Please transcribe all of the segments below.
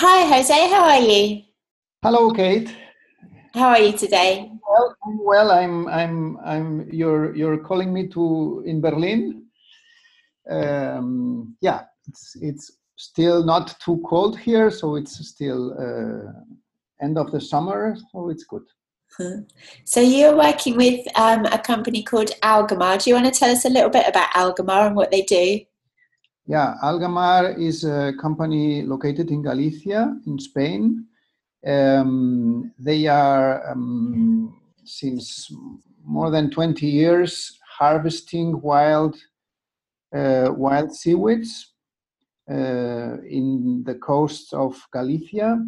Hi, Jose. How are you? Hello, Kate. How are you today? Well, I'm well. I'm. I'm. I'm. You're. You're calling me to in Berlin. Um, yeah, it's. It's still not too cold here, so it's still uh, end of the summer, so it's good. So you're working with um, a company called Algamar. Do you want to tell us a little bit about Algamar and what they do? Yeah, Algamar is a company located in Galicia, in Spain. Um, they are um, since more than 20 years harvesting wild uh, wild seaweeds uh, in the coasts of Galicia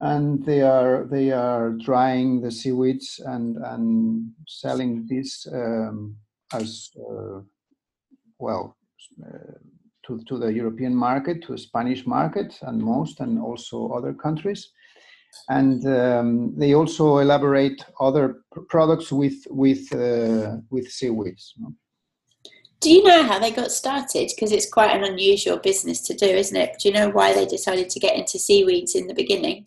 and they are they are drying the seaweeds and and selling this um, as uh, well uh, to, to the European market, to the Spanish market, and most, and also other countries. And um, they also elaborate other products with with uh, with seaweeds. Do you know how they got started? Because it's quite an unusual business to do, isn't it? Do you know why they decided to get into seaweeds in the beginning?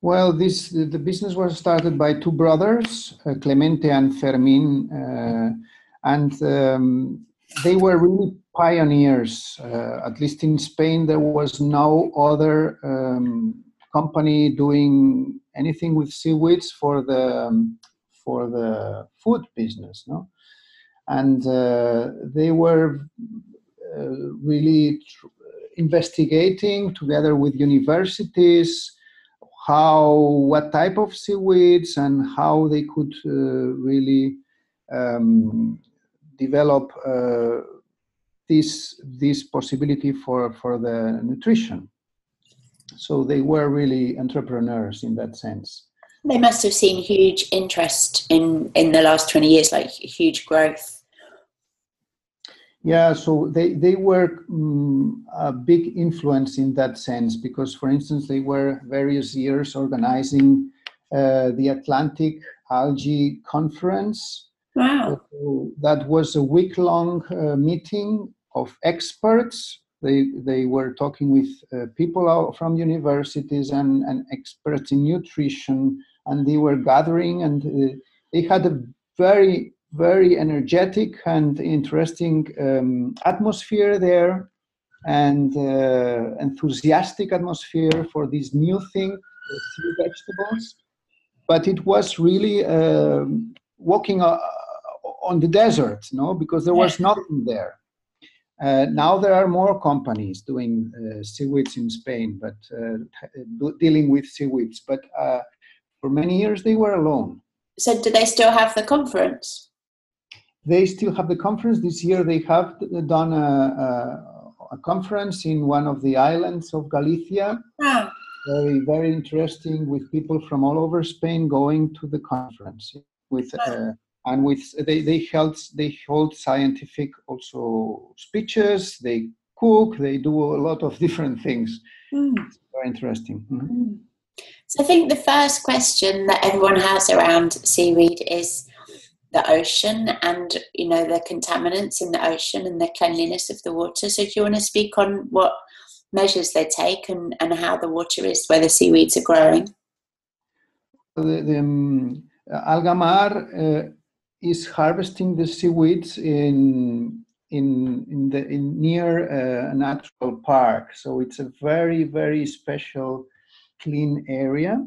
Well, this the business was started by two brothers, uh, Clemente and Fermin, uh, and um, they were really pioneers. Uh, at least in Spain, there was no other um, company doing anything with seaweeds for the um, for the food business, no. And uh, they were uh, really tr- investigating together with universities how what type of seaweeds and how they could uh, really um, develop uh, this this possibility for for the nutrition. So they were really entrepreneurs in that sense. They must have seen huge interest in in the last 20 years like huge growth. Yeah, so they, they were um, a big influence in that sense because, for instance, they were various years organizing uh, the Atlantic Algae Conference. Wow. So that was a week long uh, meeting of experts. They, they were talking with uh, people from universities and, and experts in nutrition, and they were gathering, and uh, they had a very very energetic and interesting um, atmosphere there and uh, enthusiastic atmosphere for this new thing, sea vegetables. But it was really um, walking on the desert, no, because there was nothing there. Uh, now there are more companies doing uh, seaweeds in Spain, but uh, dealing with seaweeds. But uh, for many years they were alone. So, do they still have the conference? they still have the conference this year. They have done a, a, a conference in one of the islands of Galicia. Wow. Very, very interesting with people from all over Spain going to the conference with uh, and with they they held they hold scientific also speeches. They cook. They do a lot of different things. Mm. It's very interesting. Mm-hmm. Mm. So I think the first question that everyone has around seaweed is the ocean and you know the contaminants in the ocean and the cleanliness of the water. So do you want to speak on what measures they take and, and how the water is where the seaweeds are growing? The, the um, Algamar uh, is harvesting the seaweeds in in in the in near uh, a natural park. So it's a very very special clean area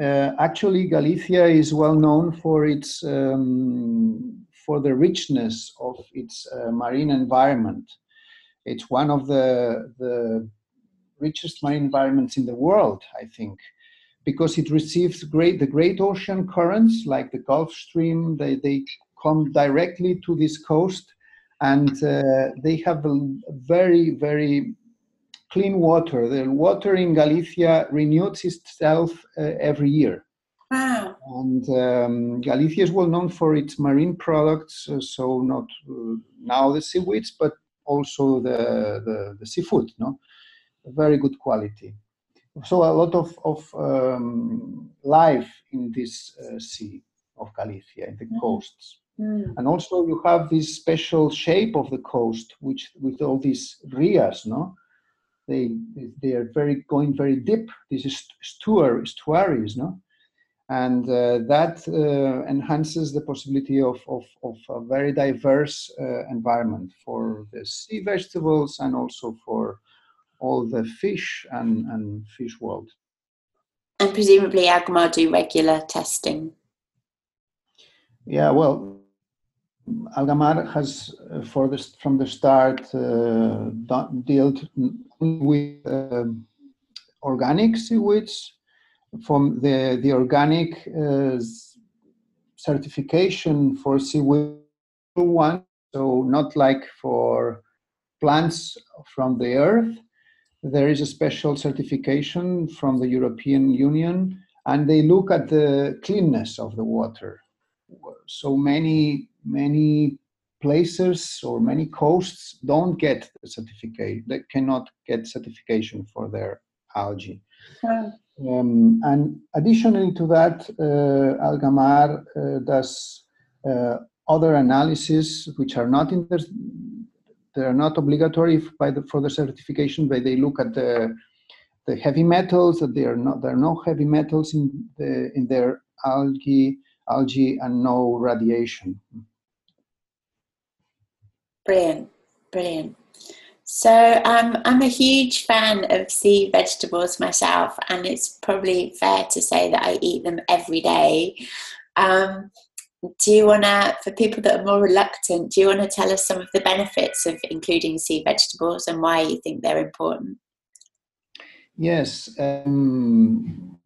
uh, actually, Galicia is well known for its um, for the richness of its uh, marine environment. It's one of the the richest marine environments in the world, I think, because it receives great the great ocean currents like the Gulf Stream. They they come directly to this coast, and uh, they have a very very clean water. The water in Galicia renews itself uh, every year. Wow. And um, Galicia is well known for its marine products, uh, so not uh, now the seaweeds, but also the, the, the, seafood, no? Very good quality. So a lot of, of um, life in this uh, sea of Galicia, in the mm. coasts. Mm. And also you have this special shape of the coast, which with all these rias, no? they they are very going very deep. This is stuar, estuaries, no? And uh, that uh, enhances the possibility of, of, of a very diverse uh, environment for the sea vegetables and also for all the fish and, and fish world. And presumably Algamar do regular testing. Yeah, well, Algamar has, uh, for this from the start, uh, dealt with uh, organic seaweeds. From the the organic uh, certification for seaweed one, so not like for plants from the earth. There is a special certification from the European Union, and they look at the cleanness of the water. So many many places or many coasts don't get the certificate they cannot get certification for their algae um, and additionally to that uh, algamar uh, does uh, other analysis which are not in the, they're not obligatory the, for the certification but they look at the the heavy metals that there are not there are no heavy metals in the in their algae algae and no radiation Brilliant, brilliant. So um, I'm a huge fan of sea vegetables myself, and it's probably fair to say that I eat them every day. Um, do you want to, for people that are more reluctant, do you want to tell us some of the benefits of including sea vegetables and why you think they're important? Yes. Um,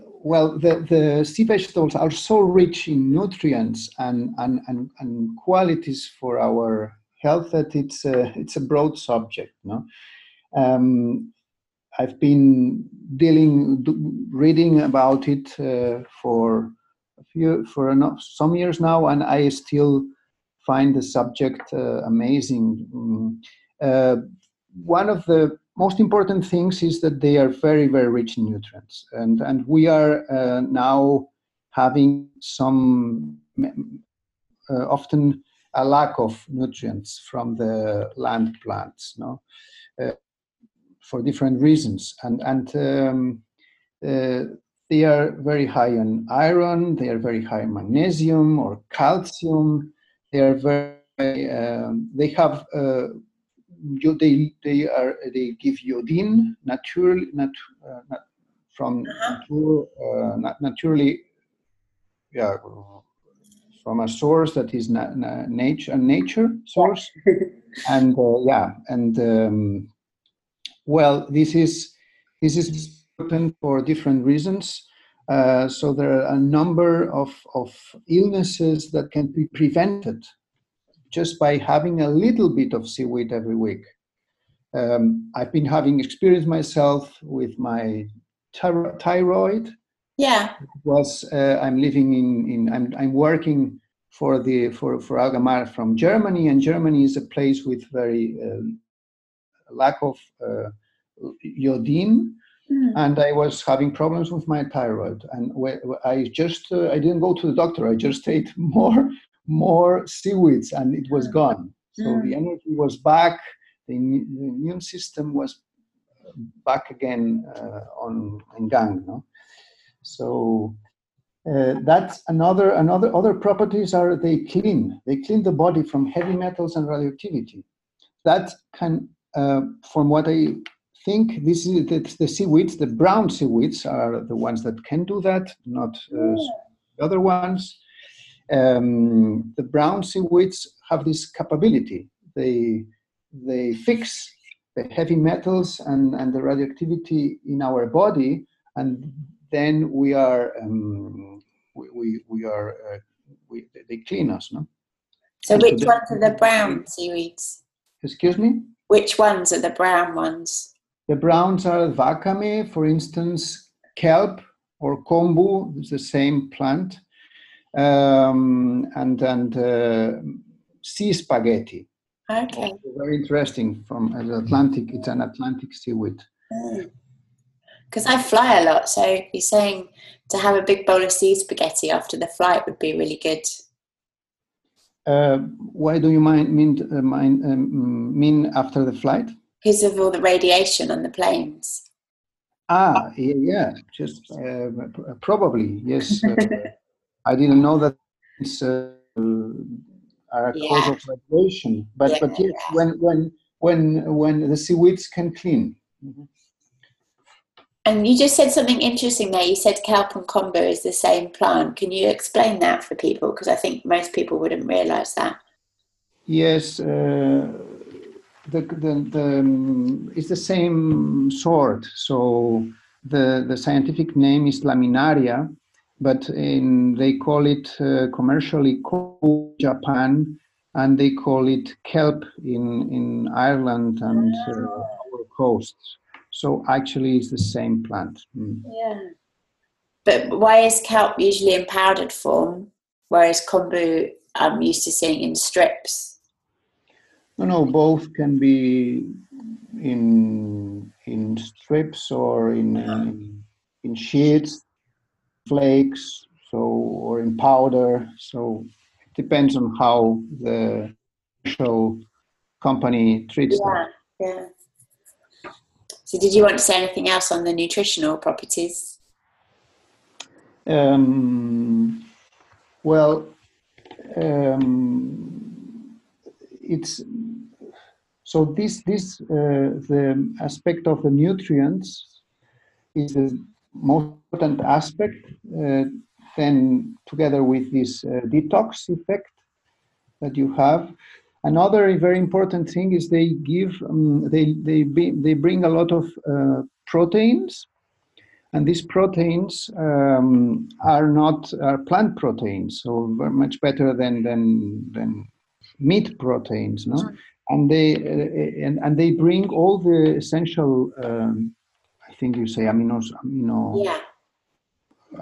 well, the, the sea vegetables are so rich in nutrients and, and, and, and qualities for our health that it's a, it's a broad subject. No, um, I've been dealing, reading about it uh, for few, for enough, some years now, and I still find the subject uh, amazing. Mm, uh, one of the most important things is that they are very, very rich in nutrients, and and we are uh, now having some uh, often a lack of nutrients from the land plants, no, uh, for different reasons, and and um, uh, they are very high in iron, they are very high in magnesium or calcium. They are very, um, they have, uh, they they are they give iodine naturally, nat, uh, nat, from uh-huh. uh, naturally, yeah from a source that is na- na- nature a nature source and uh, yeah and um, well this is this is important for different reasons uh, so there are a number of, of illnesses that can be prevented just by having a little bit of seaweed every week um, i've been having experience myself with my thyroid yeah. Was uh, I'm living in, in I'm, I'm working for the for for Algamar from Germany, and Germany is a place with very uh, lack of uh, iodine. Mm. And I was having problems with my thyroid, and I just uh, I didn't go to the doctor. I just ate more more seaweeds, and it was hmm. gone. So mm. the energy was back. The, the, immune system was back again uh, on in gang. No? So uh, that's another another other properties are they clean. They clean the body from heavy metals and radioactivity. That can, uh, from what I think, this is the, the seaweeds. The brown seaweeds are the ones that can do that, not uh, the other ones. Um, the brown seaweeds have this capability. They they fix the heavy metals and, and the radioactivity in our body and then we are um, we, we, we are uh, we, they clean us, no? So and which ones are the brown seaweeds? Excuse me. Which ones are the brown ones? The browns are wakame, for instance, kelp or kombu, is the same plant, um, and and uh, sea spaghetti. Okay. Also very interesting from the Atlantic. It's an Atlantic seaweed. Mm because I fly a lot. So you're saying to have a big bowl of sea spaghetti after the flight would be really good. Uh, why do you mind, mean, uh, mind, um, mean after the flight? Because of all the radiation on the planes. Ah, yeah, just uh, probably yes. Uh, I didn't know that it's uh, a yeah. cause of radiation, but yeah, but yes, yeah. when when when when the seaweeds can clean. Mm-hmm. And you just said something interesting there. You said kelp and kombu is the same plant. Can you explain that for people? Because I think most people wouldn't realize that. Yes, uh, the, the, the, um, it's the same sort. So the, the scientific name is laminaria, but in, they call it uh, commercially Japan, and they call it kelp in, in Ireland and uh, our coasts. So actually, it's the same plant. Mm. Yeah. But why is kelp usually in powdered form, whereas kombu I'm used to seeing in strips? No, no, both can be in in strips or in in, in sheets, flakes, so or in powder. So it depends on how the actual company treats yeah, them. Yeah. So, did you want to say anything else on the nutritional properties? Um, well, um, it's so this this uh, the aspect of the nutrients is the most important aspect. Uh, then, together with this uh, detox effect that you have, Another very important thing is they give um, they they be, they bring a lot of uh, proteins, and these proteins um, are not are plant proteins, so much better than than than meat proteins, no. And they uh, and, and they bring all the essential. Um, I think you say aminos amino. Yeah.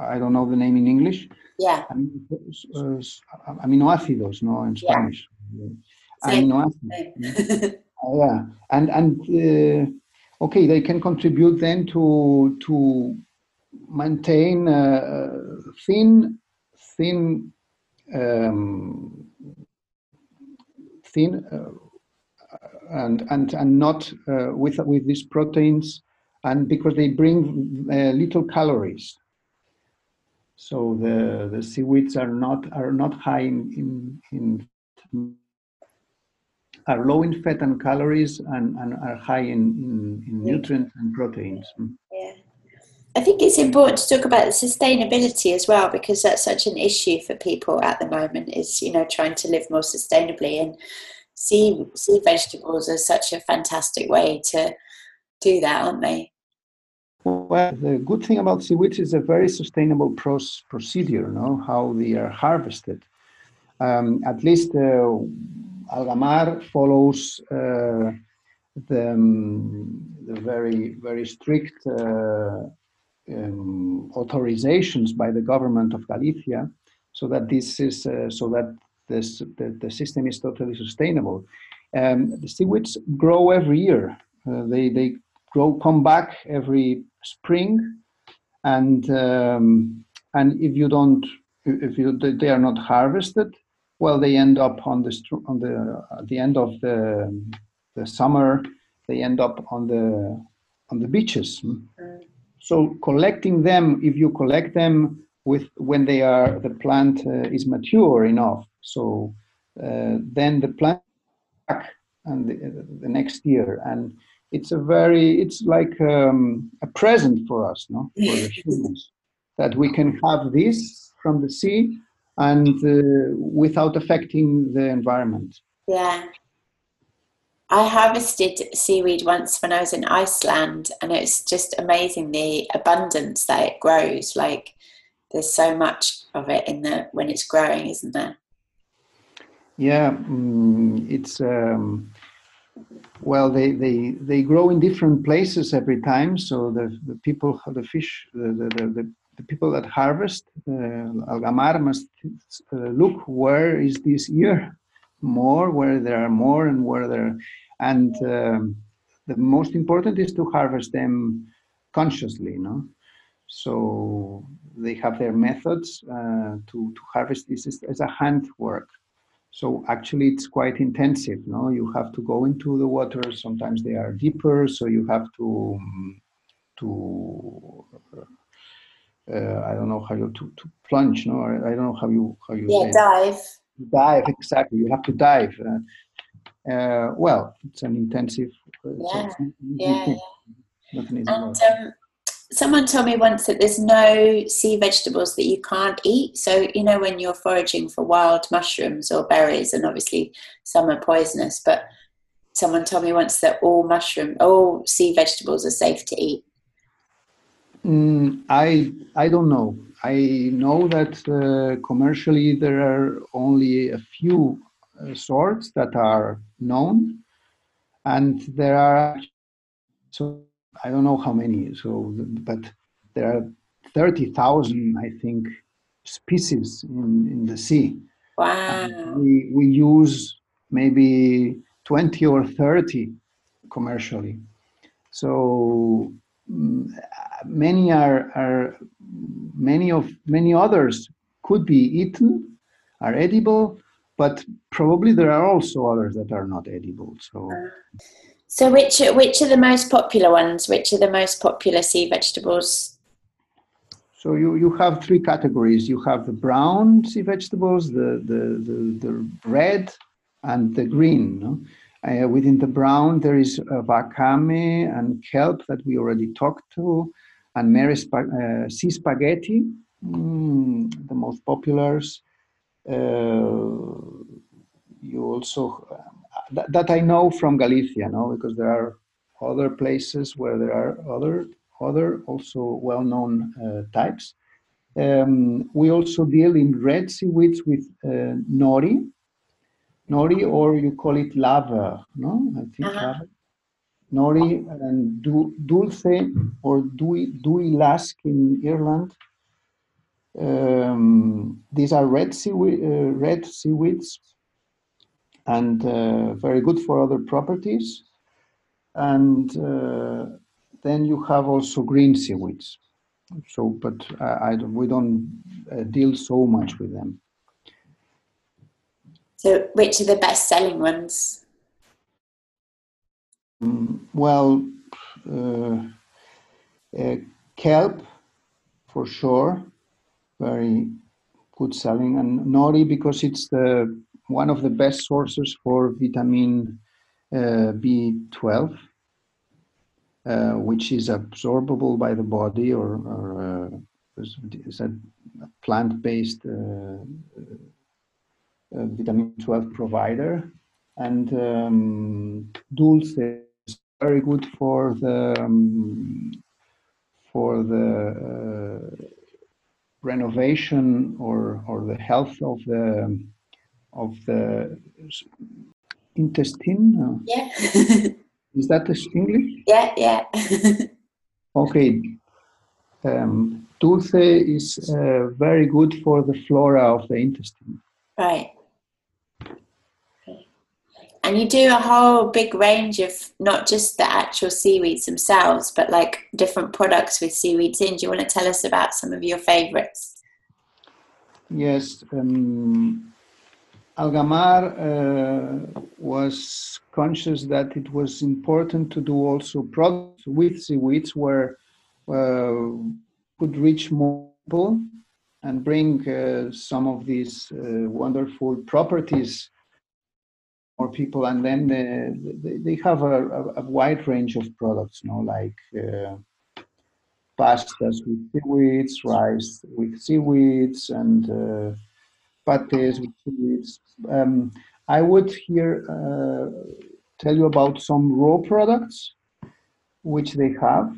I don't know the name in English. Yeah. Amino, acidos, no, in Spanish. Yeah amino acids. yeah, and and uh, okay, they can contribute then to to maintain uh, thin thin um, thin uh, and and and not uh, with with these proteins and because they bring uh, little calories so the the seaweeds are not are not high in in, in are low in fat and calories and, and are high in, in, in nutrients and proteins. Mm. Yeah. I think it's important to talk about sustainability as well because that's such an issue for people at the moment is you know trying to live more sustainably and sea sea vegetables are such a fantastic way to do that aren't they? Well the good thing about seaweeds is a very sustainable procedure no? How they are harvested. Um, at least uh, Algamar follows uh, the, um, the, very very strict uh, um, authorizations by the government of Galicia, so that this is uh, so that this the, the system is totally sustainable. Um, the seaweeds grow every year. Uh, they they grow come back every spring, and um, and if you don't if you they are not harvested, well, they end up on the on the at the end of the the summer. They end up on the on the beaches. Mm. So collecting them, if you collect them with when they are the plant uh, is mature enough, so uh, then the plant back and the, the, next year, and it's a very it's like um, a present for us, no, for the humans, that we can have this from the sea and uh, without affecting the environment. Yeah. I harvested seaweed once when I was in Iceland, and it's just amazing the abundance that it grows. Like there's so much of it in the when it's growing, isn't there? Yeah, um, it's um, well, they, they they grow in different places every time. So the the people, the fish, the the, the, the people that harvest uh, algamar must uh, look where is this year more, where there are more, and where there, and um, the most important is to harvest them consciously, no. So they have their methods uh, to to harvest this as a hand work. So actually it's quite intensive no? You have to go into the water. Sometimes they are deeper so you have to to uh, i don't know how you to, to plunge no? I don't know how you how you yeah dive. Dive exactly. You have to dive uh, uh, well it's an intensive uh, yeah. yeah, yeah. and um, someone told me once that there's no sea vegetables that you can't eat. So, you know, when you're foraging for wild mushrooms or berries, and obviously some are poisonous, but someone told me once that all mushroom, all sea vegetables are safe to eat. Mm, I I don't know. I know that uh, commercially there are only a few uh, sorts that are known, and there are so I don't know how many. So, but there are thirty thousand, I think, species in, in the sea. Wow. we we use maybe twenty or thirty commercially. So mm, many are are many of many others could be eaten, are edible, but probably there are also others that are not edible. So. So which which are the most popular ones? Which are the most popular sea vegetables? So you, you have three categories. You have the brown sea vegetables, the the, the, the red, and the green. No? Uh, within the brown, there is uh, wakame and kelp that we already talked to, and Mary spa- uh, sea spaghetti, mm, the most populars. Uh, you also that, that I know from Galicia, no, because there are other places where there are other other also well-known uh, types. Um, we also deal in red seaweeds with uh, nori, nori, or you call it laver, no? I think uh-huh. laver. Nori and du, dulse or dui, dui lask in Ireland. Um, these are red seaweed, uh, red seaweeds and uh, very good for other properties. And uh, then you have also green seaweeds. So, but I, I we don't uh, deal so much with them. So, which are the best selling ones? Mm, well, uh, uh, kelp for sure, very good selling, and nori because it's the one of the best sources for vitamin uh, B12, uh, which is absorbable by the body or, or uh, is a plant-based uh, uh, vitamin 12 provider. And um, dulse is very good for the um, for the uh, renovation or or the health of the of the intestine. Yeah. Is that English? Yeah, yeah. okay. Um, dulse is uh, very good for the flora of the intestine. Right. And you do a whole big range of not just the actual seaweeds themselves, but like different products with seaweeds in. Do you want to tell us about some of your favorites? Yes. Um, Algamar uh, was conscious that it was important to do also products with seaweeds where uh, could reach more people and bring uh, some of these uh, wonderful properties more people. And then they, they have a, a, wide range of products you know like uh, pastas with seaweeds rice with seaweeds and uh, pates with um, I would here uh, tell you about some raw products which they have.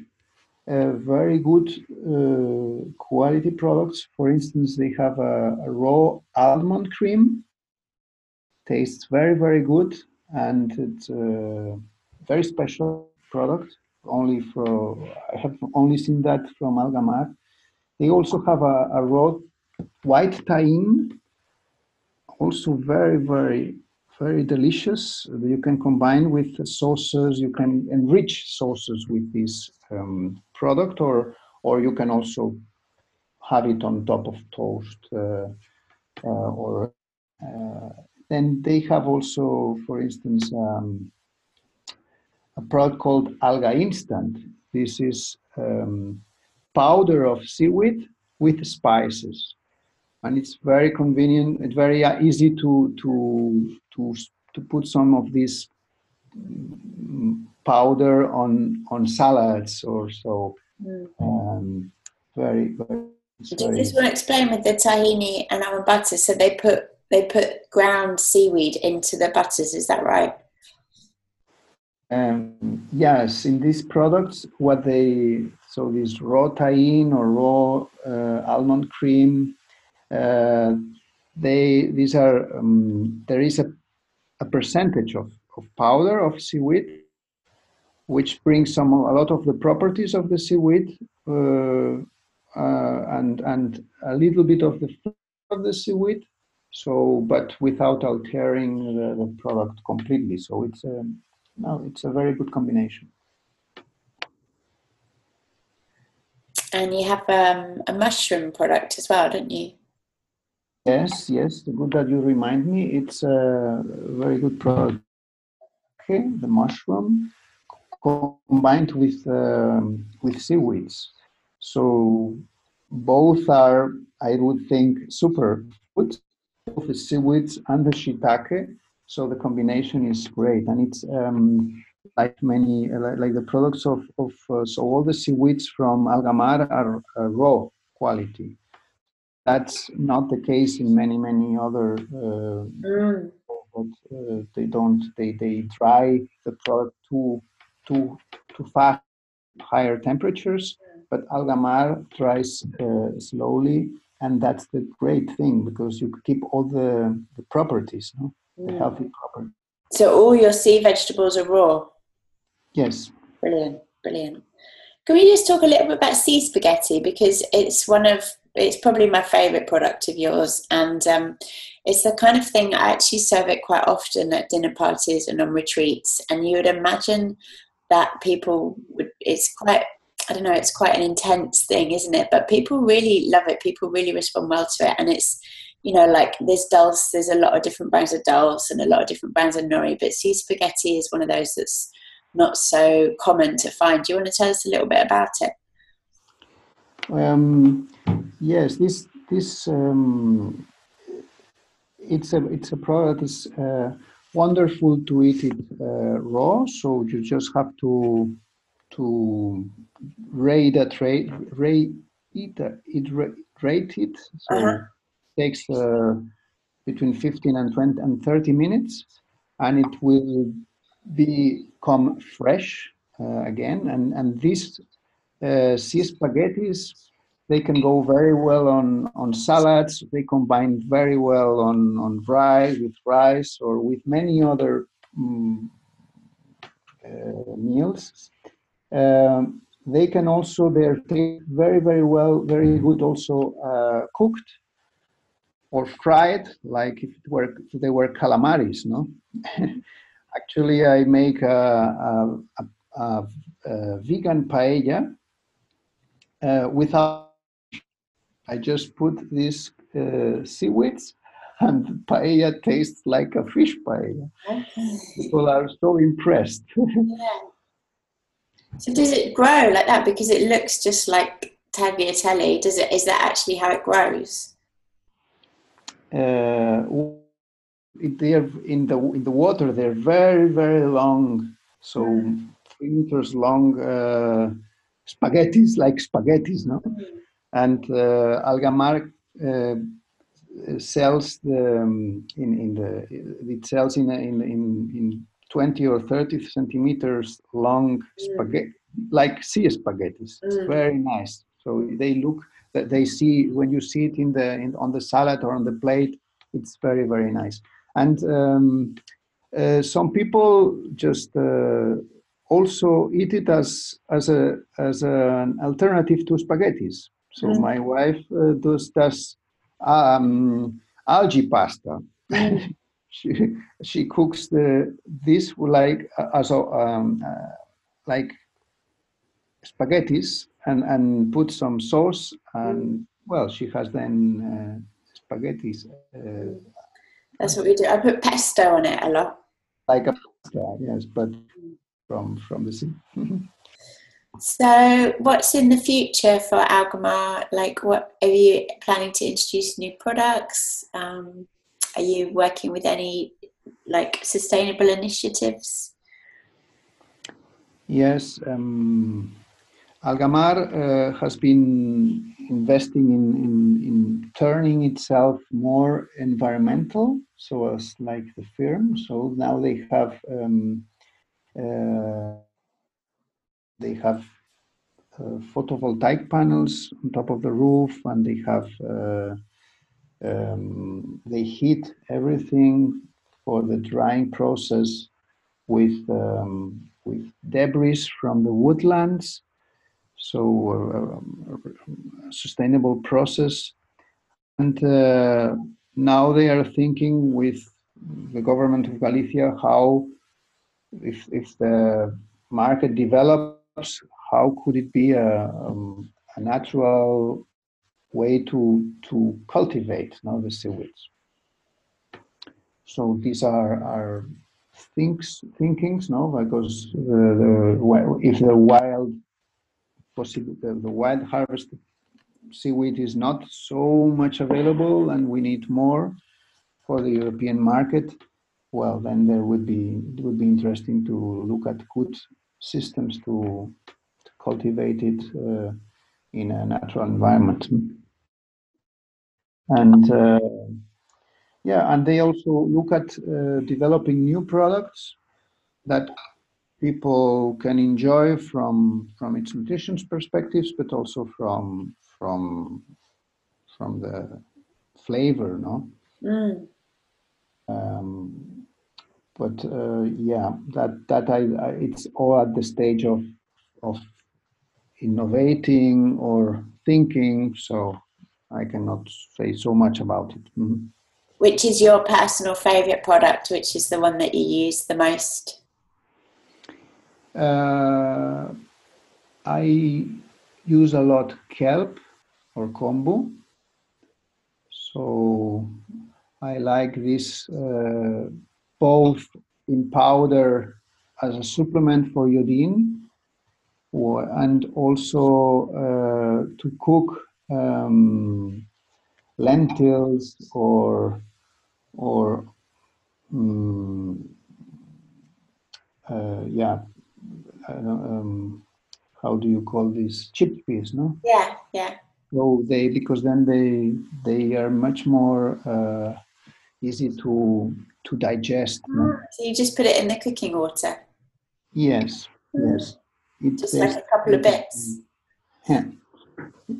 Uh, very good uh, quality products. For instance, they have a, a, raw almond cream. Tastes very, very good, and it's a very special product. Only for I have only seen that from Algamar. They also have a, a raw white tahine also very, very, very delicious. You can combine with sauces, you can enrich sauces with this um, product, or, or you can also have it on top of toast uh, uh, or uh, then they have also, for instance, um, a product called Alga Instant. This is um, powder of seaweed with spices, and it's very convenient. It's very uh, easy to to to to put some of this powder on on salads or so. Mm. Um, very, very. Just want to explain with the tahini and almond butter? So they put they put ground seaweed into the butters. Is that right? Um, yes, in these products, what they so this raw tahine or raw uh, almond cream, they these are um, there is a, a percentage of, of powder of seaweed, which brings some a lot of the properties of the seaweed, uh, uh and and a little bit of the of the seaweed, so but without altering the, the product completely. So it's a no, it's a very good combination. And you have um, a mushroom product as well, don't you? Yes, yes. Good that you remind me. It's a very good product. Okay, the mushroom combined with um, with seaweeds. So both are, I would think, super good both the seaweeds and the shiitake. So the combination is great, and it's um, like many like, like, the products of of uh, so all the seaweeds from Algamar are uh, raw quality. That's not the case in many many other. Uh, mm. But uh, they don't they they dry the product too too too fast, higher temperatures. But Algamar dries uh, slowly and that's the great thing because you keep all the, the properties no? mm. the healthy properties so all your sea vegetables are raw yes brilliant brilliant can we just talk a little bit about sea spaghetti because it's one of it's probably my favorite product of yours and um, it's the kind of thing i actually serve it quite often at dinner parties and on retreats and you would imagine that people would it's quite I don't know, it's quite an intense thing, isn't it? But people really love it. People really respond well to it. And it's, you know, like there's dulse, there's a lot of different brands of dulse and a lot of different brands of nori, but sea spaghetti is one of those that's not so common to find. Do you want to tell us a little bit about it? Um, yes, this this um, it's a it's a product is uh, wonderful to eat it uh, raw. So you just have to to rate a trade rate it it rate it so uh-huh. it takes uh, between 15 and 20 and 30 minutes and it will become fresh uh, again and and these uh, sea spaghettis they can go very well on on salads. They combine very well on on rice with rice or with many other um, meals. Um, they can also they're very very well very good also uh, cooked or fried like if it were if they were calamaris no? Actually i make a, a, a, a vegan paella uh, without i just put these uh, seaweeds and paella tastes like a fish paella okay. people are so impressed yeah so does it grow like that because it looks just like tagliatelle? Does it? Is that actually how it grows? Uh, they're in the in the water. They're very very long, so mm. three meters long uh, spaghettis, like spaghettis, no? Mm. And uh, Algamar uh, sells the um, in in the it sells in in in, in 20 or 30 centimeters long spaghetti, like sea spaghetti. It's mm. very nice. So they look that they see when you see it in the in, on the salad or on the plate, it's very very nice. And um, uh, some people just uh, also eat it as as a as an alternative to spaghettis. So mm. my wife uh, does does um, algae pasta. Mm. she she cooks the this like as a um, uh, like spaghettis and and put some sauce and well she has then uh, spaghettis uh, That's what we do. I put pesto on it a lot. Like a pasta, yes, but from from the sea. so, what's in the future for Algamar? Like, what are you planning to introduce new products? Um, are you working with any like sustainable initiatives? Yes, um, Algamar uh, has been investing in, in, in, turning itself more environmental, so as like the firm. So now they have um, they have uh, photovoltaic panels on top of the roof, and they have uh, um, they heat everything for the drying process with um, with debris from the woodlands. So uh, a sustainable process, and uh, now they are thinking with the government of Galicia how if if the market develops, how could it be a, um, a natural way to to cultivate now the seaweeds? So these are are thinks thinkings, no, because the, the if the wild possible the, the wild harvest seaweed is not so much available and we need more for the European market, well, then there would be it would be interesting to look at good systems to, to cultivate it uh, in a natural environment. And uh, yeah, and they also look at uh, developing new products that people can enjoy from from its nutrition perspectives, but also from from from the flavor, no. Mm. Um, but uh, yeah, that that I, I, it's all at the stage of of innovating or thinking. So I cannot say so much about it. Mm-hmm. Which is your personal favorite product? Which is the one that you use the most? Uh, I use a lot kelp or kombu. So I like this uh, both in powder as a supplement for iodine or, and also uh, to cook um, lentils or or um, uh, yeah um, how do you call these chickpeas no? Yeah yeah. So they because then they they are much more uh, easy to to digest. No? so you just put it in the cooking water? Yes yes. It just like a couple of bits? yeah.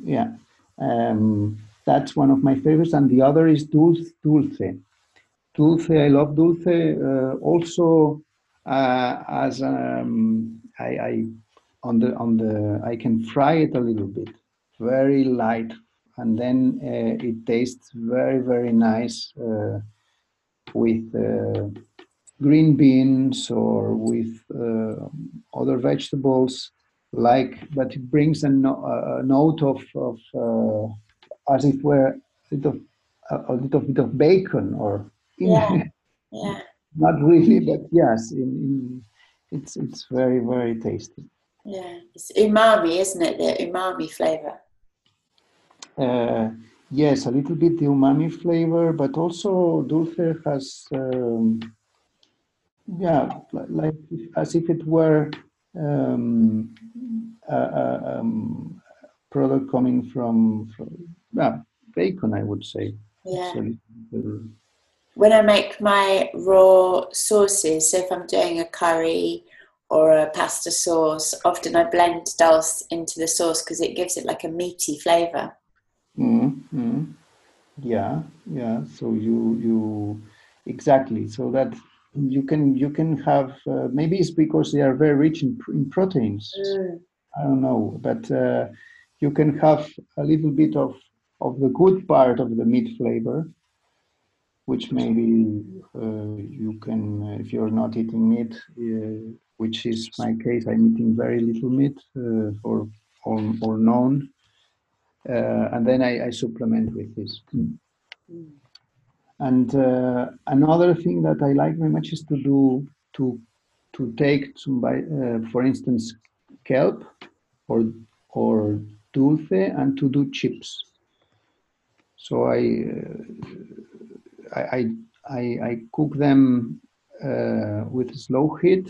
Yeah. Um, that's one of my favorites. And the other is dulse dulse. Dulse i love dulse uh, also uh, as um, I, I on the on the i can fry it a little bit. Very light. And then uh, it tastes very very nice uh, with uh, green beans or with uh, other vegetables like but it brings a, no, a note of, of uh, as if were a little, a, little bit of bacon or yeah. yeah. not really but yes in, in, it's it's very very tasty yeah it's umami isn't it the umami flavor uh, yes a little bit the umami flavor but also dulse has um, yeah like as if it were um, a, a um, product coming from, from yeah, bacon, I would say. Yeah. when I make my raw sauces, so if I'm doing a curry or a pasta sauce, often I blend dulse into the sauce because it gives it like a meaty flavor. Mm-hmm. Yeah, yeah. So you you exactly. So that you can you can have uh, maybe it's because they are very rich in, in proteins mm. i don't know but uh, you can have a little bit of of the good part of the meat flavor which maybe uh, you can uh, if you're not eating meat uh, which is my case i'm eating very little meat uh, or or, or known and then I, I, supplement with this mm. And uh, another thing that I like very much is to do to to take some, by, uh, for instance, kelp or or dulse, and to do chips. So I uh, I, I I cook them uh, with slow heat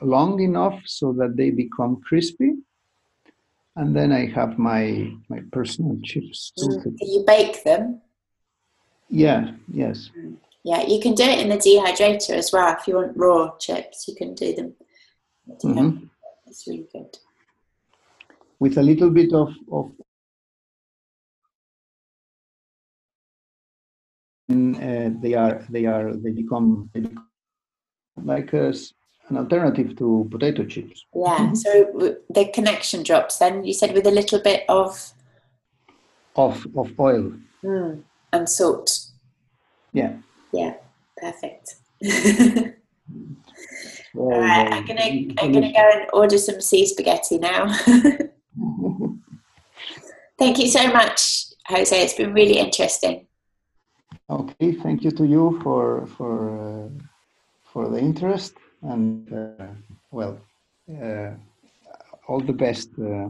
long enough so that they become crispy and then I have my my personal chips. Do you bake them? Yeah. Yes. Yeah, you can do it in the dehydrator as well. If you want raw chips, you can do them. Mhm. It's really good. With a little bit of of and, uh, they are they are they become, they become like a an alternative to potato chips. Yeah. So the connection drops. Then you said with a little bit of Of of oil. mm, and salt. Yeah. Yeah. Perfect. All right, I'm gonna I'm gonna go and order some sea spaghetti now. Thank you so much, Jose. It's been really interesting. Okay, thank you to you for for uh, for the interest and uh, well, uh, all the best uh,